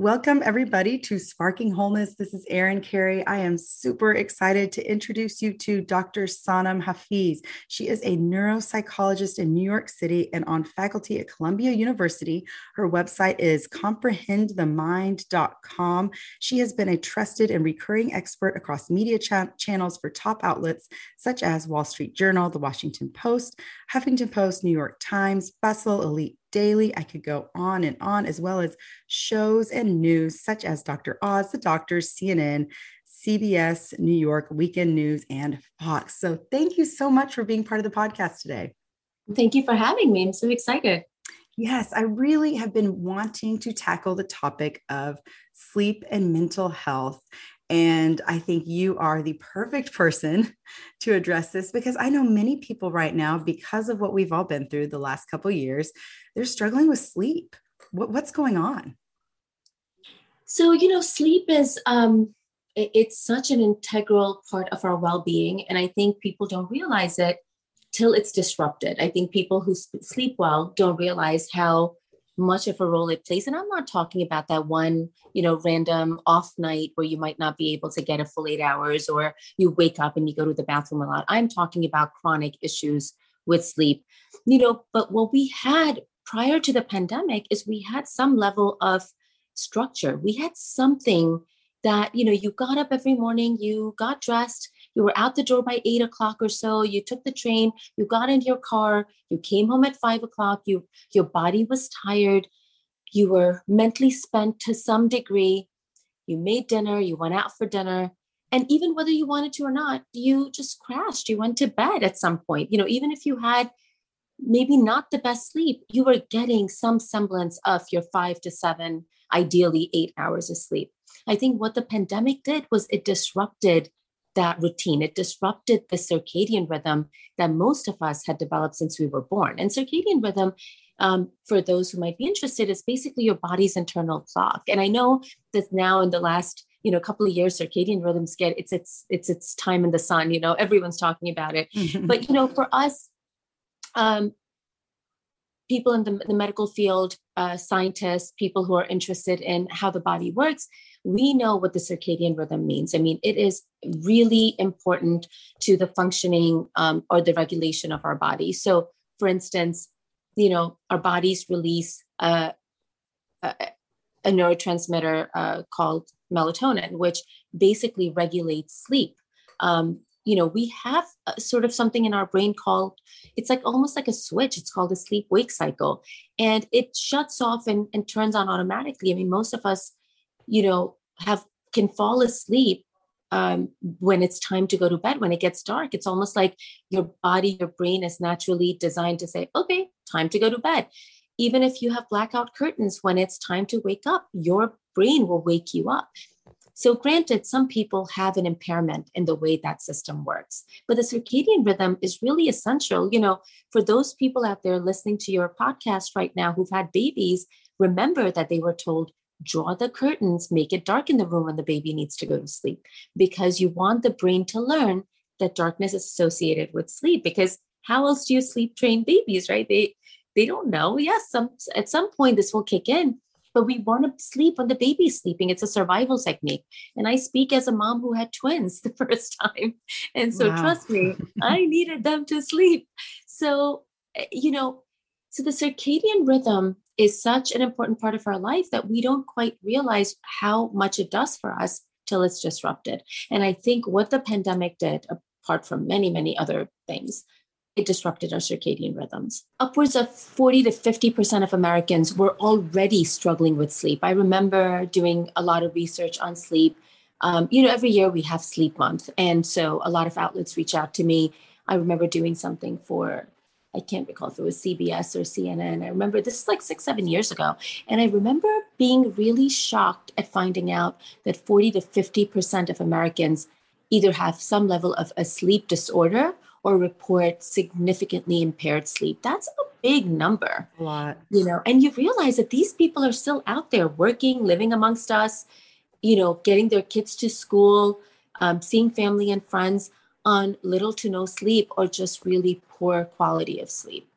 Welcome, everybody, to Sparking Wholeness. This is Erin Carey. I am super excited to introduce you to Dr. Sanam Hafeez. She is a neuropsychologist in New York City and on faculty at Columbia University. Her website is comprehendthemind.com. She has been a trusted and recurring expert across media cha- channels for top outlets such as Wall Street Journal, The Washington Post, Huffington Post, New York Times, Bustle, Elite daily. I could go on and on, as well as shows and news such as Dr. Oz, The Doctors, CNN, CBS, New York, Weekend News, and Fox. So thank you so much for being part of the podcast today. Thank you for having me. I'm so excited. Yes, I really have been wanting to tackle the topic of sleep and mental health. And I think you are the perfect person to address this because I know many people right now, because of what we've all been through the last couple years, they're struggling with sleep. What, what's going on? So, you know, sleep is um it's such an integral part of our well-being and I think people don't realize it till it's disrupted. I think people who sleep well don't realize how much of a role it plays and i'm not talking about that one you know random off night where you might not be able to get a full eight hours or you wake up and you go to the bathroom a lot. I'm talking about chronic issues with sleep. You know but what we had prior to the pandemic is we had some level of structure. We had something that you know you got up every morning you got dressed you were out the door by eight o'clock or so. You took the train. You got in your car. You came home at five o'clock. You your body was tired. You were mentally spent to some degree. You made dinner. You went out for dinner. And even whether you wanted to or not you just crashed. You went to bed at some point. You know even if you had maybe not the best sleep you were getting some semblance of your five to seven ideally eight hours of sleep. I think what the pandemic did was it disrupted that routine. It disrupted the circadian rhythm that most of us had developed since we were born. And circadian rhythm, um, for those who might be interested, is basically your body's internal clock. And I know that now in the last you know couple of years circadian rhythms get it's it's it's its time in the sun you know everyone's talking about it but you know for us um people in the, the medical field uh, scientists people who are interested in how the body works we know what the circadian rhythm means. I mean, it is really important to the functioning um, or the regulation of our body. So, for instance, you know, our bodies release a, a, neurotransmitter uh, called melatonin, which basically regulates sleep. Um, you know, we have sort of something in our brain called, it's like almost like a switch. It's called a sleep wake cycle. And it shuts off and, and turns on automatically. I mean, most of us you know have can fall asleep um, when it's time to go to bed when it gets dark. It's almost like your body your brain is naturally designed to say okay time to go to bed. Even if you have blackout curtains when it's time to wake up your brain will wake you up. So granted some people have an impairment in the way that system works but the circadian rhythm is really essential. You know for those people out there listening to your podcast right now who've had babies remember that they were told draw the curtains, make it dark in the room when the baby needs to go to sleep, because you want the brain to learn that darkness is associated with sleep. Because how else do you sleep train babies, right? They they don't know. Yes, some at some point this will kick in, but we want to sleep when the baby's sleeping. It's a survival technique. And I speak as a mom who had twins the first time. And so wow. trust me, I needed them to sleep. So, eh, you know, so the circadian rhythm is such an important part of our life that we don't quite realize how much it does for us till it's disrupted. And I think what the pandemic did, apart from many, many other things, it disrupted our circadian rhythms. Upwards of 40 to 50% of Americans were already struggling with sleep. I remember doing a lot of research on sleep. Um, you know, every year we have sleep month. And so a lot of outlets reach out to me. I remember doing something for I can't recall if it was CBS or CNN. I remember this is like six, seven years ago. And I remember being really shocked at finding out that 40 to 50% of Americans either have some level of a sleep disorder or report significantly impaired sleep. That's a big number. A lot. You know, and you realize that these people are still out there working, living amongst us, you know, getting their kids to school, um, seeing family and friends on little to no sleep or just really poor quality of sleep.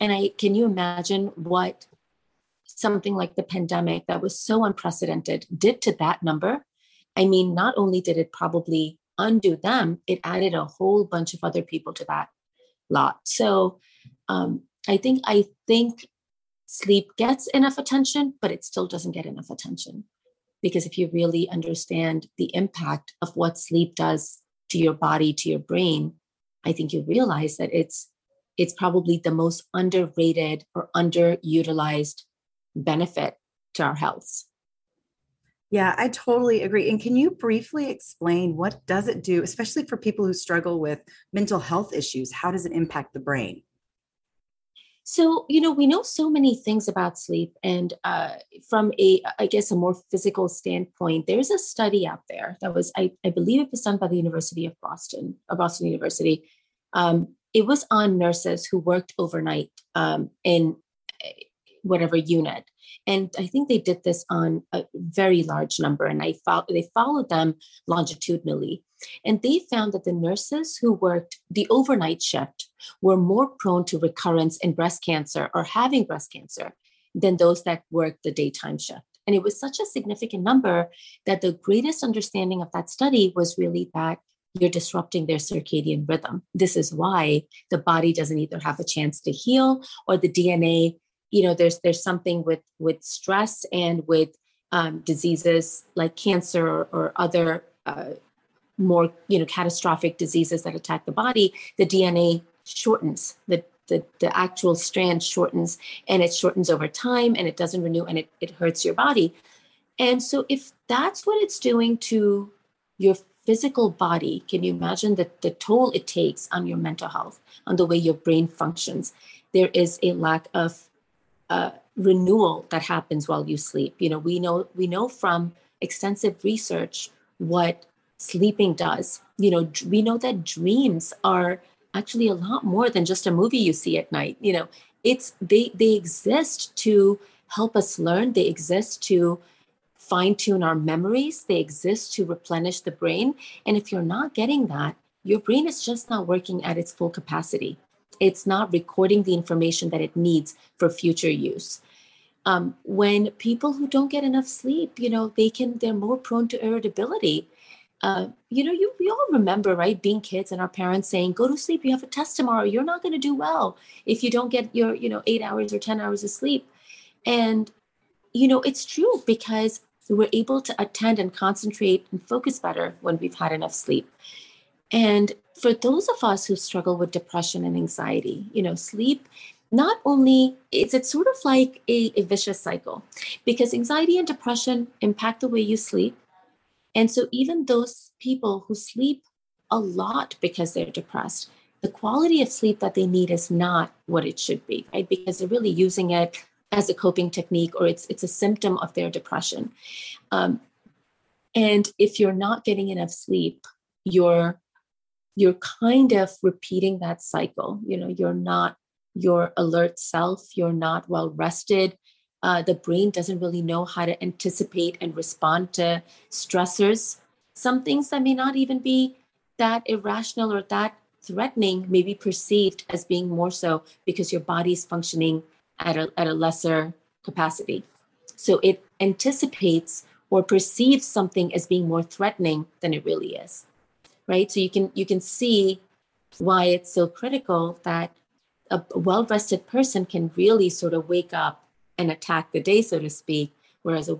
And I can you imagine what something like the pandemic that was so unprecedented did to that number? I mean, not only did it probably undo them, it added a whole bunch of other people to that lot. So um, I think I think sleep gets enough attention, but it still doesn't get enough attention. Because if you really understand the impact of what sleep does to your body, to your brain, I think you realize that it's it's probably the most underrated or underutilized benefit to our health. Yeah, I totally agree. And can you briefly explain what does it do, especially for people who struggle with mental health issues? How does it impact the brain? So, you know, we know so many things about sleep. And uh, from a, I guess, a more physical standpoint, there's a study out there that was, I, I believe it was done by the University of Boston, or Boston University. Um, it was on nurses who worked overnight um, in whatever unit. And I think they did this on a very large number, and I fo- they followed them longitudinally. And they found that the nurses who worked the overnight shift were more prone to recurrence in breast cancer or having breast cancer than those that worked the daytime shift. And it was such a significant number that the greatest understanding of that study was really that you're disrupting their circadian rhythm. This is why the body doesn't either have a chance to heal or the DNA you know there's there's something with with stress and with um, diseases like cancer or, or other uh, more you know catastrophic diseases that attack the body the dna shortens the, the the actual strand shortens and it shortens over time and it doesn't renew and it, it hurts your body. And so if that's what it's doing to your physical body can you imagine the, the toll it takes on your mental health on the way your brain functions? There is a lack of uh, renewal that happens while you sleep. You know, we know we know from extensive research what sleeping does. You know, we know that dreams are actually a lot more than just a movie you see at night. You know, it's they they exist to help us learn. They exist to fine tune our memories. They exist to replenish the brain. And if you're not getting that, your brain is just not working at its full capacity it's not recording the information that it needs for future use. Um, when people who don't get enough sleep you know they can they're more prone to irritability. Uh, you know you we all remember right being kids and our parents saying go to sleep you have a test tomorrow you're not going to do well if you don't get your you know eight hours or ten hours of sleep. And you know it's true because we're able to attend and concentrate and focus better when we've had enough sleep. And for those of us who struggle with depression and anxiety, you know, sleep not only it's it's sort of like a, a vicious cycle because anxiety and depression impact the way you sleep. And so even those people who sleep a lot because they're depressed, the quality of sleep that they need is not what it should be, right? Because they're really using it as a coping technique or it's it's a symptom of their depression. Um, and if you're not getting enough sleep, you're you're kind of repeating that cycle. You know, you're not your alert self, you're not well rested. Uh, the brain doesn't really know how to anticipate and respond to stressors. Some things that may not even be that irrational or that threatening may be perceived as being more so because your body is functioning at a, at a lesser capacity. So it anticipates or perceives something as being more threatening than it really is right? So you can you can see why it's so critical that a well rested person can really sort of wake up and attack the day so to speak whereas a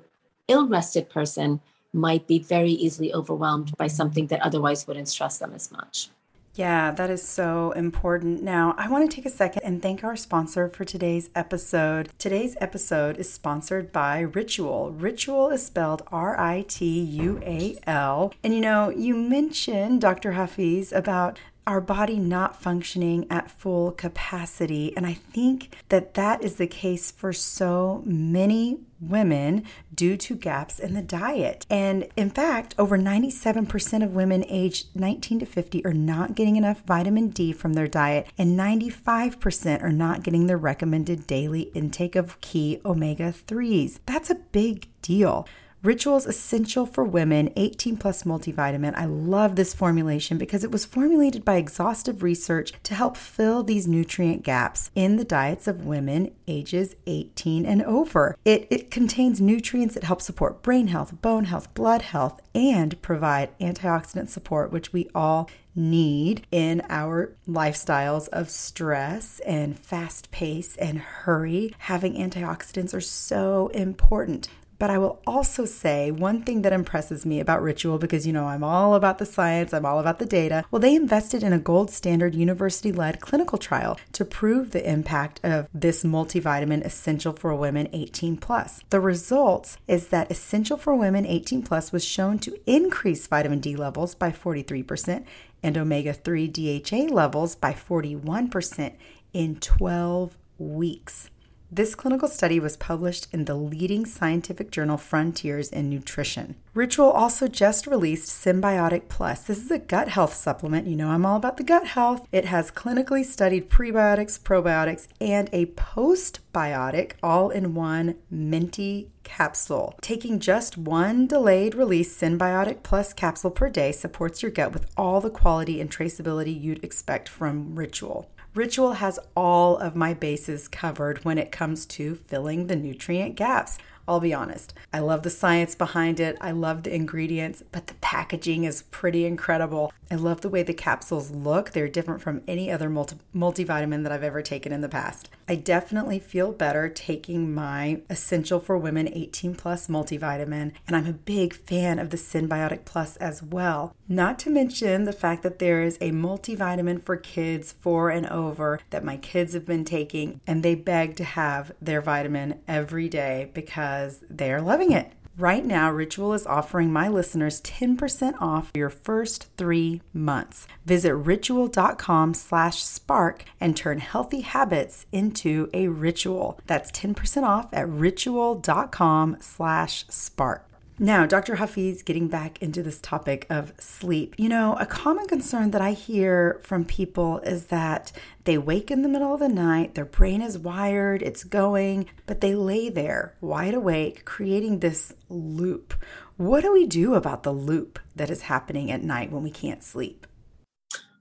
ill rested person might be very easily overwhelmed by something that otherwise wouldn't stress them as much yeah, that is so important. Now, I want to take a second and thank our sponsor for today's episode. Today's episode is sponsored by Ritual. Ritual is spelled R I T U A L. And you know, you mentioned, Dr. Hafeez, about our body not functioning at full capacity. And I think that that is the case for so many women due to gaps in the diet. And in fact, over 97% of women aged 19 to 50 are not getting enough vitamin D from their diet, and 95% are not getting the recommended daily intake of key omega 3s. That's a big deal. Rituals Essential for Women 18 Plus Multivitamin. I love this formulation because it was formulated by exhaustive research to help fill these nutrient gaps in the diets of women ages 18 and over. It, it contains nutrients that help support brain health, bone health, blood health, and provide antioxidant support, which we all need in our lifestyles of stress and fast pace and hurry. Having antioxidants are so important. But I will also say one thing that impresses me about Ritual, because you know I'm all about the science, I'm all about the data. Well, they invested in a gold standard university led clinical trial to prove the impact of this multivitamin essential for women 18 plus. The results is that essential for women 18 plus was shown to increase vitamin D levels by 43% and omega 3 DHA levels by 41% in 12 weeks. This clinical study was published in the leading scientific journal Frontiers in Nutrition. Ritual also just released Synbiotic Plus. This is a gut health supplement. You know, I'm all about the gut health. It has clinically studied prebiotics, probiotics, and a postbiotic all in one minty capsule. Taking just one delayed release Synbiotic Plus capsule per day supports your gut with all the quality and traceability you'd expect from Ritual. Ritual has all of my bases covered when it comes to filling the nutrient gaps. I'll be honest. I love the science behind it. I love the ingredients, but the packaging is pretty incredible. I love the way the capsules look. They're different from any other multi- multivitamin that I've ever taken in the past. I definitely feel better taking my Essential for Women 18 Plus multivitamin, and I'm a big fan of the Synbiotic Plus as well. Not to mention the fact that there is a multivitamin for kids four and over that my kids have been taking, and they beg to have their vitamin every day because they're loving it. Right now, Ritual is offering my listeners 10% off your first three months. Visit ritual.com slash spark and turn healthy habits into a ritual. That's 10% off at ritual.com slash spark. Now, Dr. Hafeez, getting back into this topic of sleep. You know, a common concern that I hear from people is that they wake in the middle of the night, their brain is wired, it's going, but they lay there wide awake, creating this loop. What do we do about the loop that is happening at night when we can't sleep?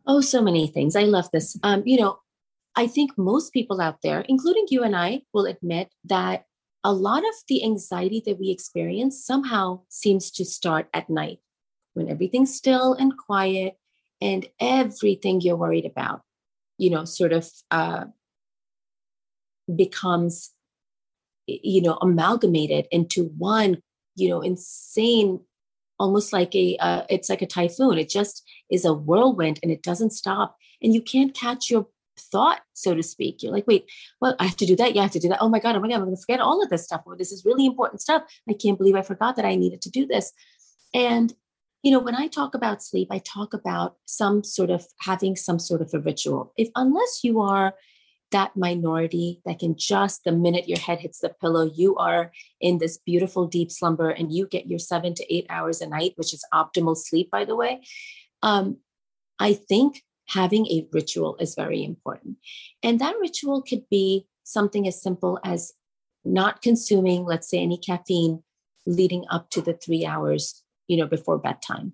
Oh, so many things. I love this. Um, you know, I think most people out there, including you and I, will admit that a lot of the anxiety that we experience somehow seems to start at night when everything's still and quiet and everything you're worried about you know sort of uh, becomes you know amalgamated into one you know insane almost like a uh, it's like a typhoon. It just is a whirlwind and it doesn't stop and you can't catch your thought, so to speak. You're like, wait, well, I have to do that. Yeah, I have to do that. Oh my God, oh my God, I'm going to forget all of this stuff. Oh, this is really important stuff. I can't believe I forgot that I needed to do this. And, you know, when I talk about sleep, I talk about some sort of having some sort of a ritual. If, unless you are that minority that can just the minute your head hits the pillow, you are in this beautiful deep slumber and you get your seven to eight hours a night, which is optimal sleep, by the way. Um, I think having a ritual is very important. And that ritual could be something as simple as not consuming, let's say, any caffeine leading up to the three hours, you know, before bedtime.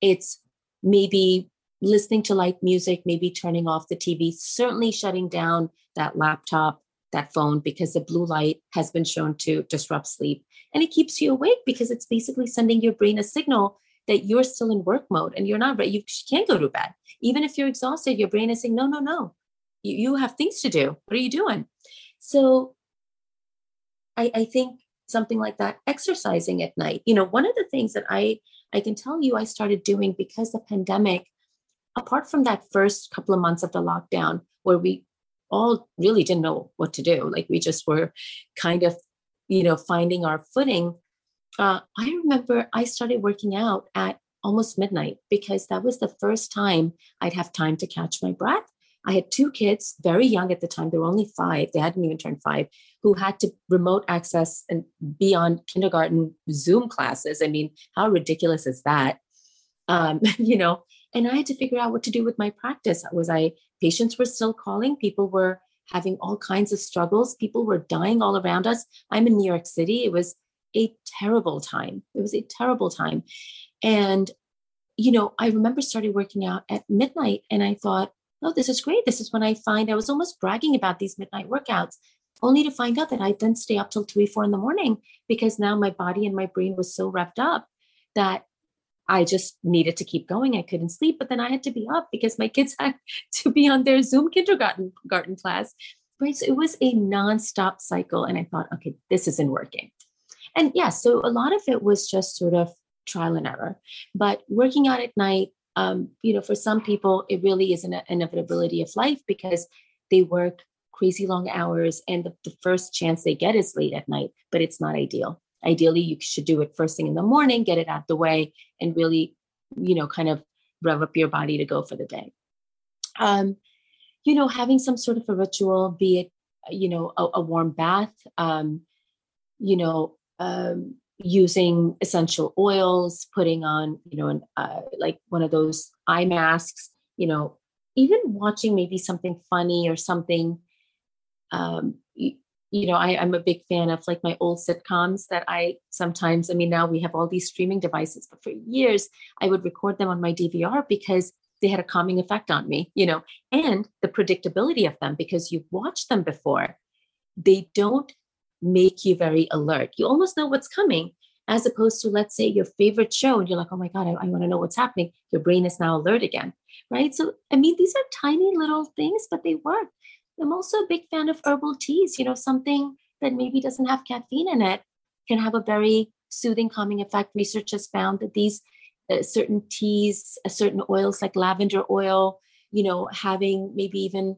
It's maybe listening to light music, maybe turning off the TV, certainly shutting down that laptop, that phone, because the blue light has been shown to disrupt sleep. And it keeps you awake because it's basically sending your brain a signal that you're still in work mode and you're not ready. You can't go to bed. Even if you're exhausted, your brain is saying, no, no, no. You, you have things to do. What are you doing? So I, I think something like that, exercising at night. You know, one of the things that I I can tell you I started doing because the pandemic, apart from that first couple of months of the lockdown, where we all really didn't know what to do. Like we just were kind of, you know, finding our footing uh, I remember I started working out at almost midnight because that was the first time I'd have time to catch my breath. I had two kids, very young at the time. They were only five. They hadn't even turned five, who had to remote access and be on kindergarten Zoom classes. I mean, how ridiculous is that? Um, you know, and I had to figure out what to do with my practice. Was I, patients were still calling, people were having all kinds of struggles, people were dying all around us. I'm in New York City. It was a terrible time. It was a terrible time. And, you know, I remember starting working out at midnight and I thought, oh, this is great. This is when I find I was almost bragging about these midnight workouts, only to find out that I then stay up till three, four in the morning because now my body and my brain was so revved up that I just needed to keep going. I couldn't sleep, but then I had to be up because my kids had to be on their Zoom kindergarten garden class. Right. So it was a nonstop cycle. And I thought, okay, this isn't working. And yeah, so a lot of it was just sort of trial and error. But working out at night, um, you know, for some people, it really is an inevitability of life because they work crazy long hours and the, the first chance they get is late at night, but it's not ideal. Ideally, you should do it first thing in the morning, get it out the way, and really, you know, kind of rev up your body to go for the day. Um, you know, having some sort of a ritual, be it, you know, a, a warm bath, um, you know, um, using essential oils, putting on, you know, an, uh, like one of those eye masks, you know, even watching maybe something funny or something. Um, you, you know, I, I'm a big fan of like my old sitcoms that I sometimes, I mean, now we have all these streaming devices, but for years I would record them on my DVR because they had a calming effect on me, you know, and the predictability of them because you've watched them before. They don't make you very alert. You almost know what's coming, as opposed to, let's say, your favorite show, and you're like, oh my God, I, I want to know what's happening. Your brain is now alert again, right? So, I mean, these are tiny little things, but they work. I'm also a big fan of herbal teas, you know, something that maybe doesn't have caffeine in it can have a very soothing, calming effect. Research has found that these uh, certain teas, uh, certain oils like lavender oil, you know, having maybe even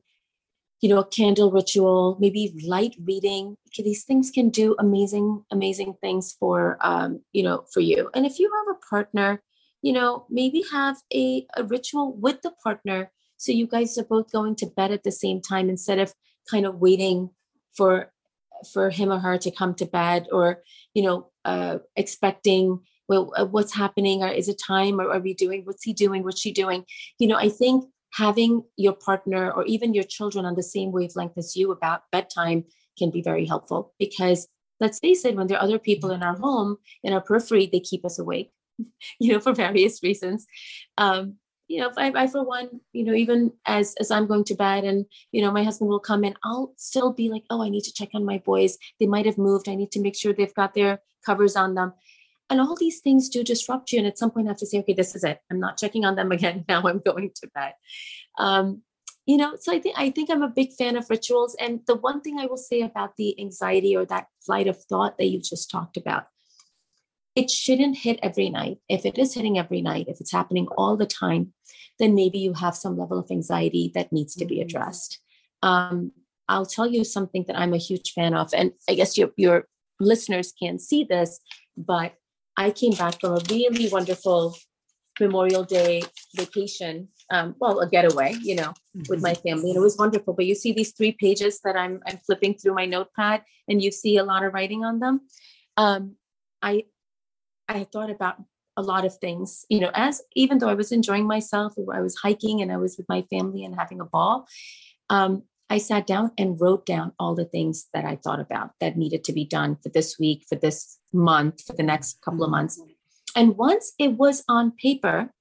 you know, a candle ritual, maybe light reading. These things can do amazing, amazing things for, um, you know, for you. And if you have a partner, you know, maybe have a, a ritual with the partner so you guys are both going to bed at the same time instead of kind of waiting for for him or her to come to bed or you know uh, expecting well uh, what's happening or is it time or are we doing what's he doing what's she doing you know i think having your partner or even your children on the same wavelength as you about bedtime can be very helpful because let's face it when there are other people in our home in our periphery they keep us awake you know for various reasons. Um, you know I, I for one you know even as as i'm going to bed and you know my husband will come in i'll still be like oh i need to check on my boys. They might have moved. I need to make sure they've got their covers on them and all these things do disrupt you. And at some point, I have to say, okay, this is it. I'm not checking on them again. Now I'm going to bed. Um, you know, so I think I think I'm a big fan of rituals. And the one thing I will say about the anxiety or that flight of thought that you just talked about, it shouldn't hit every night. If it is hitting every night, if it's happening all the time, then maybe you have some level of anxiety that needs to be mm-hmm. addressed. Um, I'll tell you something that I'm a huge fan of, and I guess your your listeners can't see this, but I came back from a really wonderful Memorial Day vacation. Um, well, a getaway, you know, mm-hmm. with my mm-hmm. family, and it was wonderful. But you see these three pages that I'm I'm flipping through my notepad, and you see a lot of writing on them. Um, I I thought about a lot of things, you know, as even though I was enjoying myself, I was hiking and I was with my family and having a ball. Um, I sat down and wrote down all the things that I thought about that needed to be done for this week, for this month, for the next couple of months. And once it was on paper,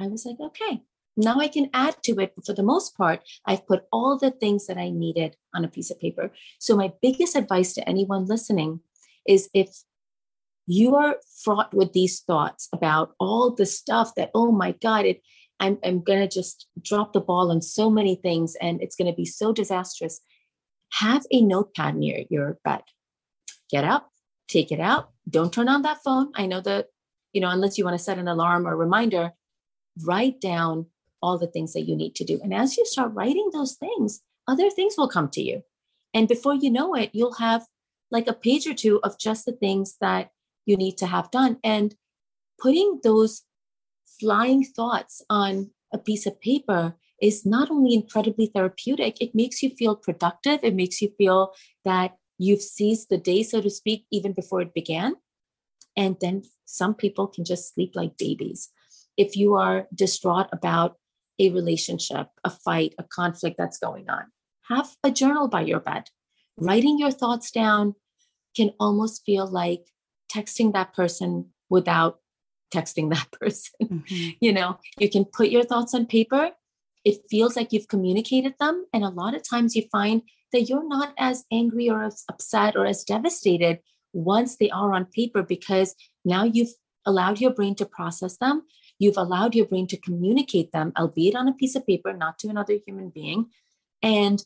I was like, okay, now I can add to it. But for the most part, I've put all the things that I needed on a piece of paper. So, my biggest advice to anyone listening is if you are fraught with these thoughts about all the stuff that, oh my God, it I'm, I'm going to just drop the ball on so many things and it's going to be so disastrous. Have a notepad near your bed. Get up, take it out. Don't turn on that phone. I know that, you know, unless you want to set an alarm or reminder, write down all the things that you need to do. And as you start writing those things, other things will come to you. And before you know it, you'll have like a page or two of just the things that you need to have done. And putting those flying thoughts on a piece of paper is not only incredibly therapeutic, it makes you feel productive. It makes you feel that you've seized the day, so to speak, even before it began. And then some people can just sleep like babies. If you are distraught about a relationship, a fight, a conflict that's going on, have a journal by your bed. Writing your thoughts down can almost feel like texting that person without texting that person. Mm-hmm. You know, you can put your thoughts on paper. It feels like you've communicated them. And a lot of times you find that you're not as angry or as upset or as devastated once they are on paper because now you've allowed your brain to process them. You've allowed your brain to communicate them, albeit on a piece of paper, not to another human being. And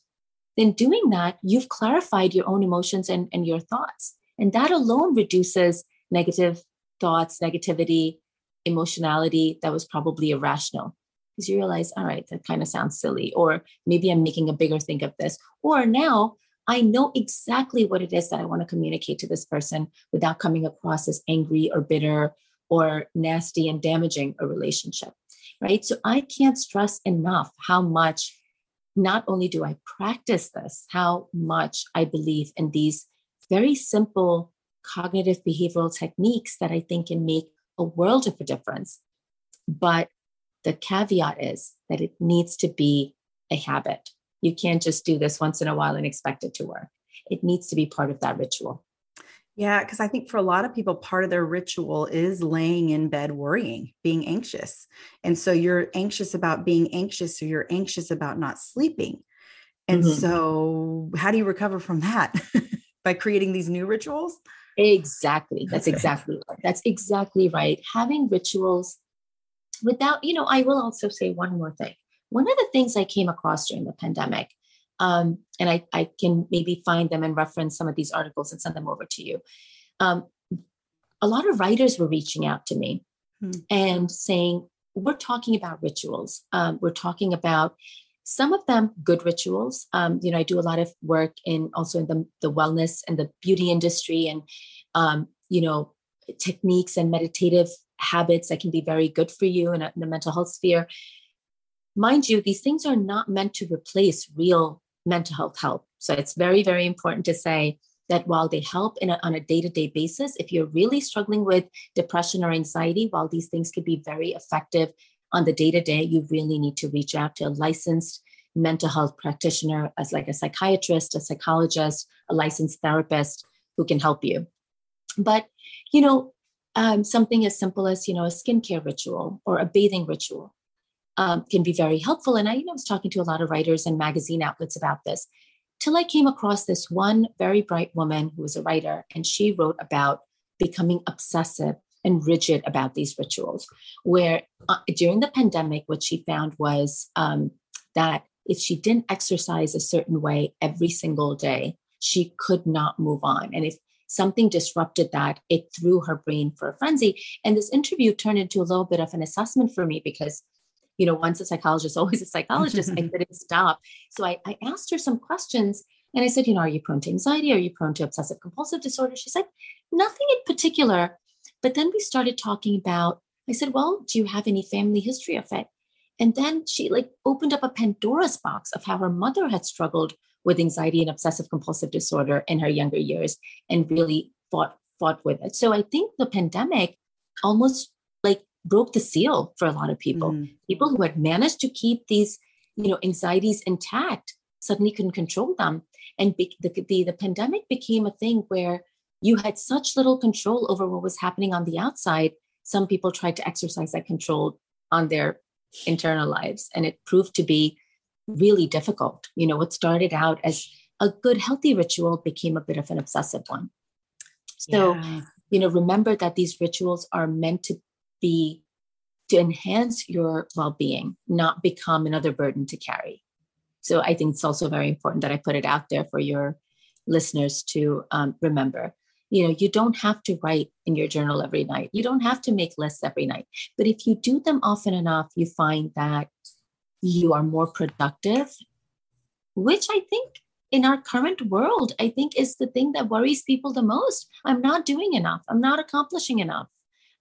then doing that, you've clarified your own emotions and, and your thoughts. And that alone reduces negative thoughts, negativity, emotionality that was probably irrational. Because you realize, all right, that kind of sounds silly, or maybe I'm making a bigger think of this. Or now I know exactly what it is that I want to communicate to this person without coming across as angry or bitter or nasty and damaging a relationship. Right. So I can't stress enough how much not only do I practice this, how much I believe in these very simple cognitive behavioral techniques that I think can make a world of a difference. But the caveat is that it needs to be a habit. You can't just do this once in a while and expect it to work. It needs to be part of that ritual. Yeah, because I think for a lot of people, part of their ritual is laying in bed worrying, being anxious. And so you're anxious about being anxious, so you're anxious about not sleeping. And mm-hmm. so, how do you recover from that? By creating these new rituals? Exactly. That's exactly right. That's exactly right. Having rituals without, you know, I will also say one more thing. One of the things I came across during the pandemic um, and I, I can maybe find them and reference some of these articles and send them over to you. Um, a lot of writers were reaching out to me hmm. and saying, We're talking about rituals. Um, we're talking about some of them good rituals. Um, you know, I do a lot of work in also in the, the wellness and the beauty industry and, um, you know, techniques and meditative habits that can be very good for you in, a, in the mental health sphere. Mind you, these things are not meant to replace real mental health help. So it's very, very important to say that while they help a, on a day to day basis, if you're really struggling with depression or anxiety, while these things could be very effective on the day to day, you really need to reach out to a licensed mental health practitioner, as like a psychiatrist, a psychologist, a licensed therapist who can help you. But, you know, um, something as simple as, you know, a skincare ritual or a bathing ritual um, can be very helpful. And I you know, was talking to a lot of writers and magazine outlets about this till I came across this one very bright woman who was a writer, and she wrote about becoming obsessive and rigid about these rituals. Where uh, during the pandemic, what she found was um, that if she didn't exercise a certain way every single day, she could not move on. And if something disrupted that, it threw her brain for a frenzy. And this interview turned into a little bit of an assessment for me because you know, once a psychologist, always a psychologist. I couldn't stop. So I, I asked her some questions and I said, you know, are you prone to anxiety? Are you prone to obsessive compulsive disorder? She said, nothing in particular. But then we started talking about, I said, well, do you have any family history of it? And then she like opened up a Pandora's box of how her mother had struggled with anxiety and obsessive compulsive disorder in her younger years and really fought fought with it. So I think the pandemic almost like broke the seal for a lot of people. Mm. People who had managed to keep these, you know, anxieties intact suddenly couldn't control them. And be, the, the, the pandemic became a thing where you had such little control over what was happening on the outside. Some people tried to exercise that control on their internal lives, and it proved to be really difficult. You know, what started out as a good, healthy ritual became a bit of an obsessive one. So, yeah. you know, remember that these rituals are meant to be to enhance your well-being not become another burden to carry so i think it's also very important that i put it out there for your listeners to um, remember you know you don't have to write in your journal every night you don't have to make lists every night but if you do them often enough you find that you are more productive which i think in our current world i think is the thing that worries people the most i'm not doing enough i'm not accomplishing enough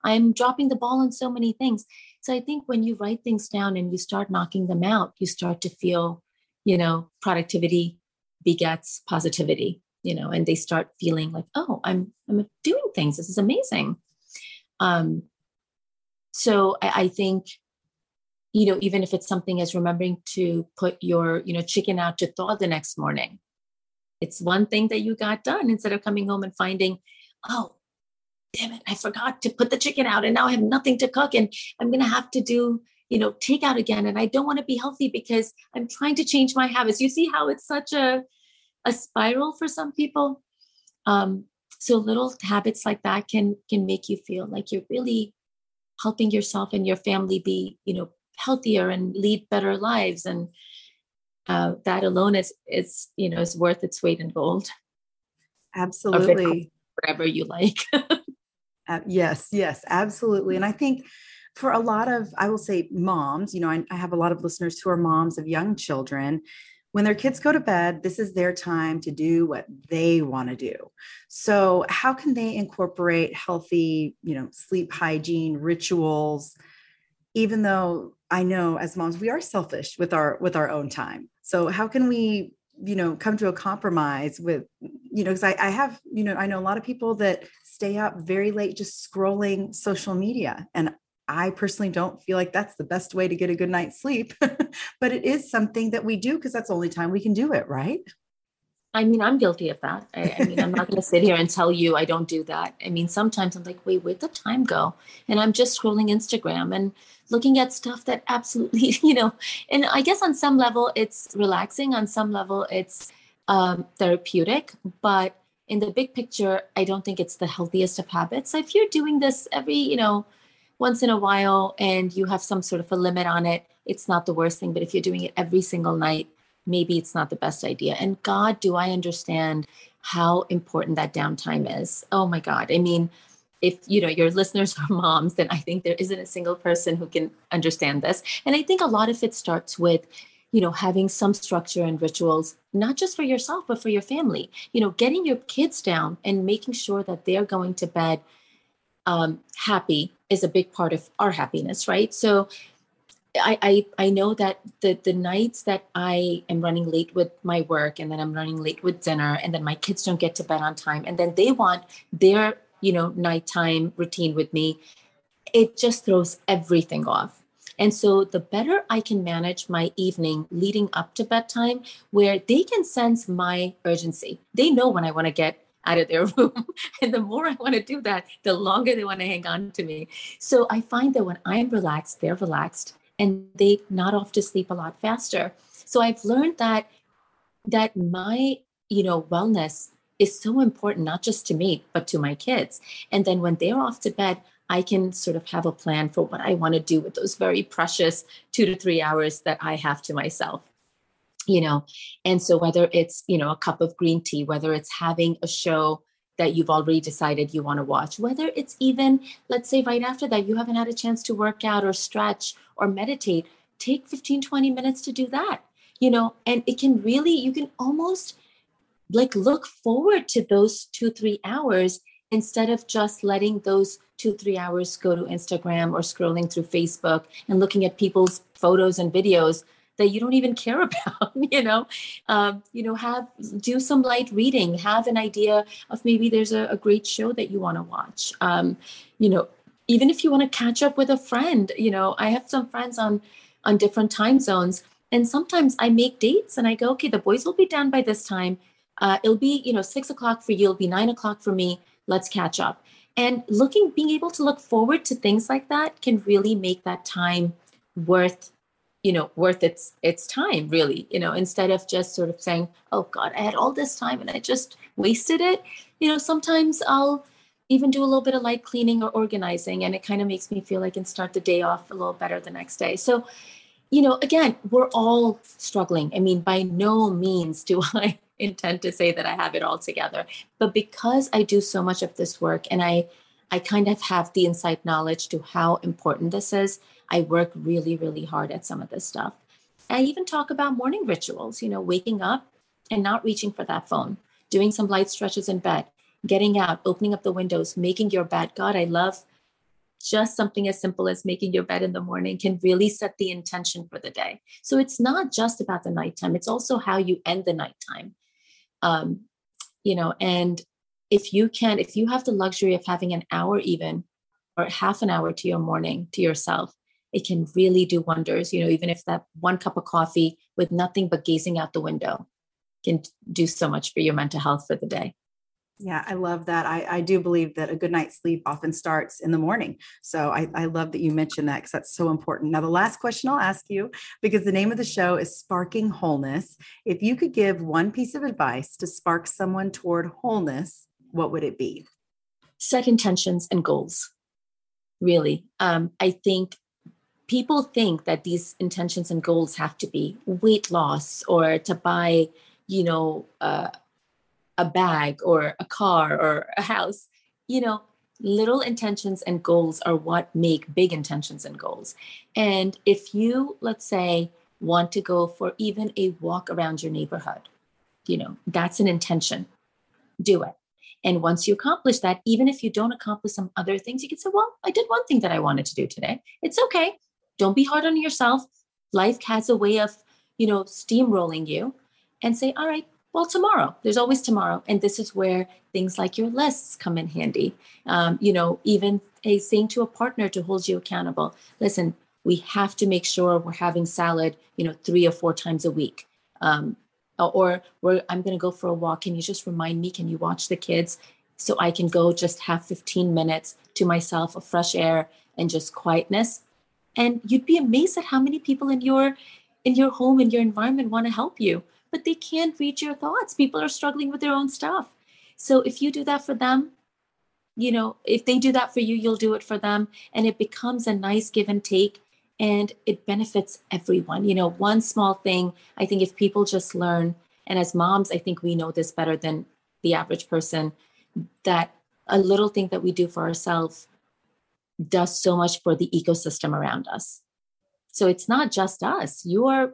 I'm dropping the ball on so many things. So I think when you write things down and you start knocking them out, you start to feel, you know, productivity begets positivity, you know, and they start feeling like, oh, I'm I'm doing things. This is amazing. Um, so I, I think you know even if it's something as remembering to put your you know chicken out to thaw the next morning. It's one thing that you got done instead of coming home and finding oh damn it i forgot to put the chicken out and now i have nothing to cook and i'm going to have to do you know take out again and i don't want to be healthy because i'm trying to change my habits. You see how it's such a a spiral for some people? Um so little habits like that can can make you feel like you're really helping yourself and your family be you know healthier and lead better lives. And uh, that alone is is you know is worth its weight in gold. Absolutely. whatever you like. Uh, yes yes absolutely. And i think for a lot of i will say moms you know I, I have a lot of listeners who are moms of young children. When their kids go to bed, this is their time to do what they want to do. So, how can they incorporate healthy, you know, sleep hygiene rituals even though I know as moms we are selfish with our with our own time. So, how can we you know come to a compromise with you know because I, I have you know i know a lot of people that stay up very late just scrolling social media and I personally don't feel like that's the best way to get a good night's sleep, but it is something that we do because that's the only time we can do it, right? I mean, I'm guilty of that. I, I mean, I'm not going to sit here and tell you I don't do that. I mean, sometimes I'm like, wait, where'd the time go? And I'm just scrolling Instagram and looking at stuff that absolutely, you know, and I guess on some level it's relaxing, on some level it's um, therapeutic, but in the big picture, I don't think it's the healthiest of habits. So if you're doing this every, you know, once in a while and you have some sort of a limit on it, it's not the worst thing. But if you're doing it every single night, maybe it's not the best idea. And God, do I understand how important that downtime is? Oh my God. I mean, if you know your listeners are moms, then I think there isn't a single person who can understand this. And I think a lot of it starts with you know having some structure and rituals not just for yourself but for your family you know getting your kids down and making sure that they're going to bed um, happy is a big part of our happiness, right? So I, I I know that the the nights that I am running late with my work and then I'm running late with dinner and then my kids don't get to bed on time and then they want their you know nighttime routine with me, it just throws everything off. And so the better I can manage my evening leading up to bedtime, where they can sense my urgency. They know when I want to get out of their room. and the more I want to do that, the longer they want to hang on to me. So I find that when I'm relaxed, they're relaxed and they nod off to sleep a lot faster. So I've learned that that my, you know, wellness is so important, not just to me, but to my kids. And then when they're off to bed, I can sort of have a plan for what I want to do with those very precious two to three hours that I have to myself you know and so whether it's you know a cup of green tea whether it's having a show that you've already decided you want to watch. Whether it's even let's say right after that you haven't had a chance to work out or stretch or meditate take 15 20 minutes to do that you know? And it can really you can almost like look forward to those 2 3 hours instead of just letting those 2 3 hours go to Instagram or scrolling through Facebook and looking at people's photos and videos that you don't even care about you know? Um, you know have do some light reading have an idea of maybe there's a, a great show that you want to watch. Um, you know even if you want to catch up with a friend you know i have some friends on on different time zones and sometimes i make dates and i go okay the boys will be done by this time. Uh, it'll be you know six o'clock for you it'll be nine o'clock for me. Let's catch up. And looking being able to look forward to things like that can really make that time worth you know worth its its time really you know instead of just sort of saying oh god i had all this time and i just wasted it you know sometimes i'll even do a little bit of light cleaning or organizing and it kind of makes me feel like I can start the day off a little better the next day. So you know again we're all struggling. I mean by no means do i intend to say that i have it all together but because i do so much of this work and i i kind of have the inside knowledge to how important this is I work really, really hard at some of this stuff. I even talk about morning rituals, you know, waking up and not reaching for that phone, doing some light stretches in bed, getting out, opening up the windows, making your bed. God, I love just something as simple as making your bed in the morning can really set the intention for the day. So it's not just about the nighttime, it's also how you end the nighttime. Um, you know, and if you can, if you have the luxury of having an hour even or half an hour to your morning to yourself, it can really do wonders. You know, even if that one cup of coffee with nothing but gazing out the window can do so much for your mental health for the day. Yeah, I love that. I, I do believe that a good night's sleep often starts in the morning. So I, I love that you mentioned that because that's so important. Now, the last question I'll ask you, because the name of the show is Sparking Wholeness. If you could give one piece of advice to spark someone toward wholeness, what would it be? Set intentions and goals. Really. Um, I think people think that these intentions and goals have to be weight loss or to buy, you know, uh, a bag or a car or a house. You know, little intentions and goals are what make big intentions and goals. And if you, let's say, want to go for even a walk around your neighborhood, you know, that's an intention. Do it. And once you accomplish that, even if you don't accomplish some other things, you can say, well, I did one thing that I wanted to do today. It's okay. Don't be hard on yourself. Life has a way of, you know, steamrolling you and say, all right, well, tomorrow, there's always tomorrow. And this is where things like your lists come in handy. Um, you know, even a saying to a partner to hold you accountable. Listen, we have to make sure we're having salad, you know, three or four times a week. Um, Uh, or where I'm going to go for a walk. Can you just remind me? Can you watch the kids so I can go just have 15 minutes to myself of fresh air and just quietness? And you'd be amazed at how many people in your in your home in your environment want to help you but they can't read your thoughts. People are struggling with their own stuff. So if you do that for them, you know, if they do that for you, you'll do it for them. And it becomes a nice give and take and it benefits everyone. You know, one small thing, I think if people just learn, and as moms, I think we know this better than the average person, that a little thing that we do for ourselves does so much for the ecosystem around us. So it's not just us. You are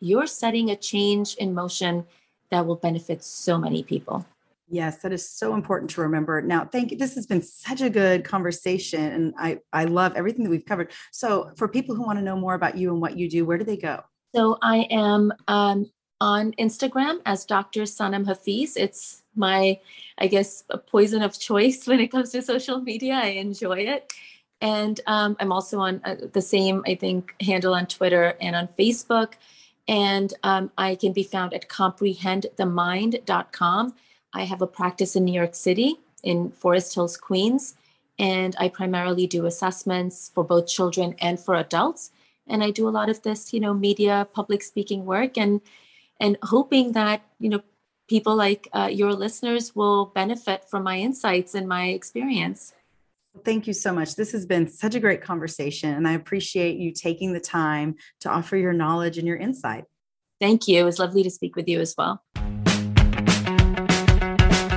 you're setting a change in motion that will benefit so many people. Yes, that is so important to remember. Now, thank you. This has been such a good conversation, and I I love everything that we've covered. So, for people who want to know more about you and what you do, where do they go? So, I am um, on Instagram as Dr. Sanam Hafeez. It's my, I guess, a poison of choice when it comes to social media. I enjoy it. And um, I'm also on uh, the same, I think, handle on Twitter and on Facebook. And um, I can be found at comprehendthemind.com. I have a practice in New York City, in Forest Hills, Queens, and I primarily do assessments for both children and for adults. And I do a lot of this, you know, media, public speaking work, and and hoping that you know people like uh, your listeners will benefit from my insights and my experience. Thank you so much. This has been such a great conversation, and I appreciate you taking the time to offer your knowledge and your insight. Thank you. It was lovely to speak with you as well.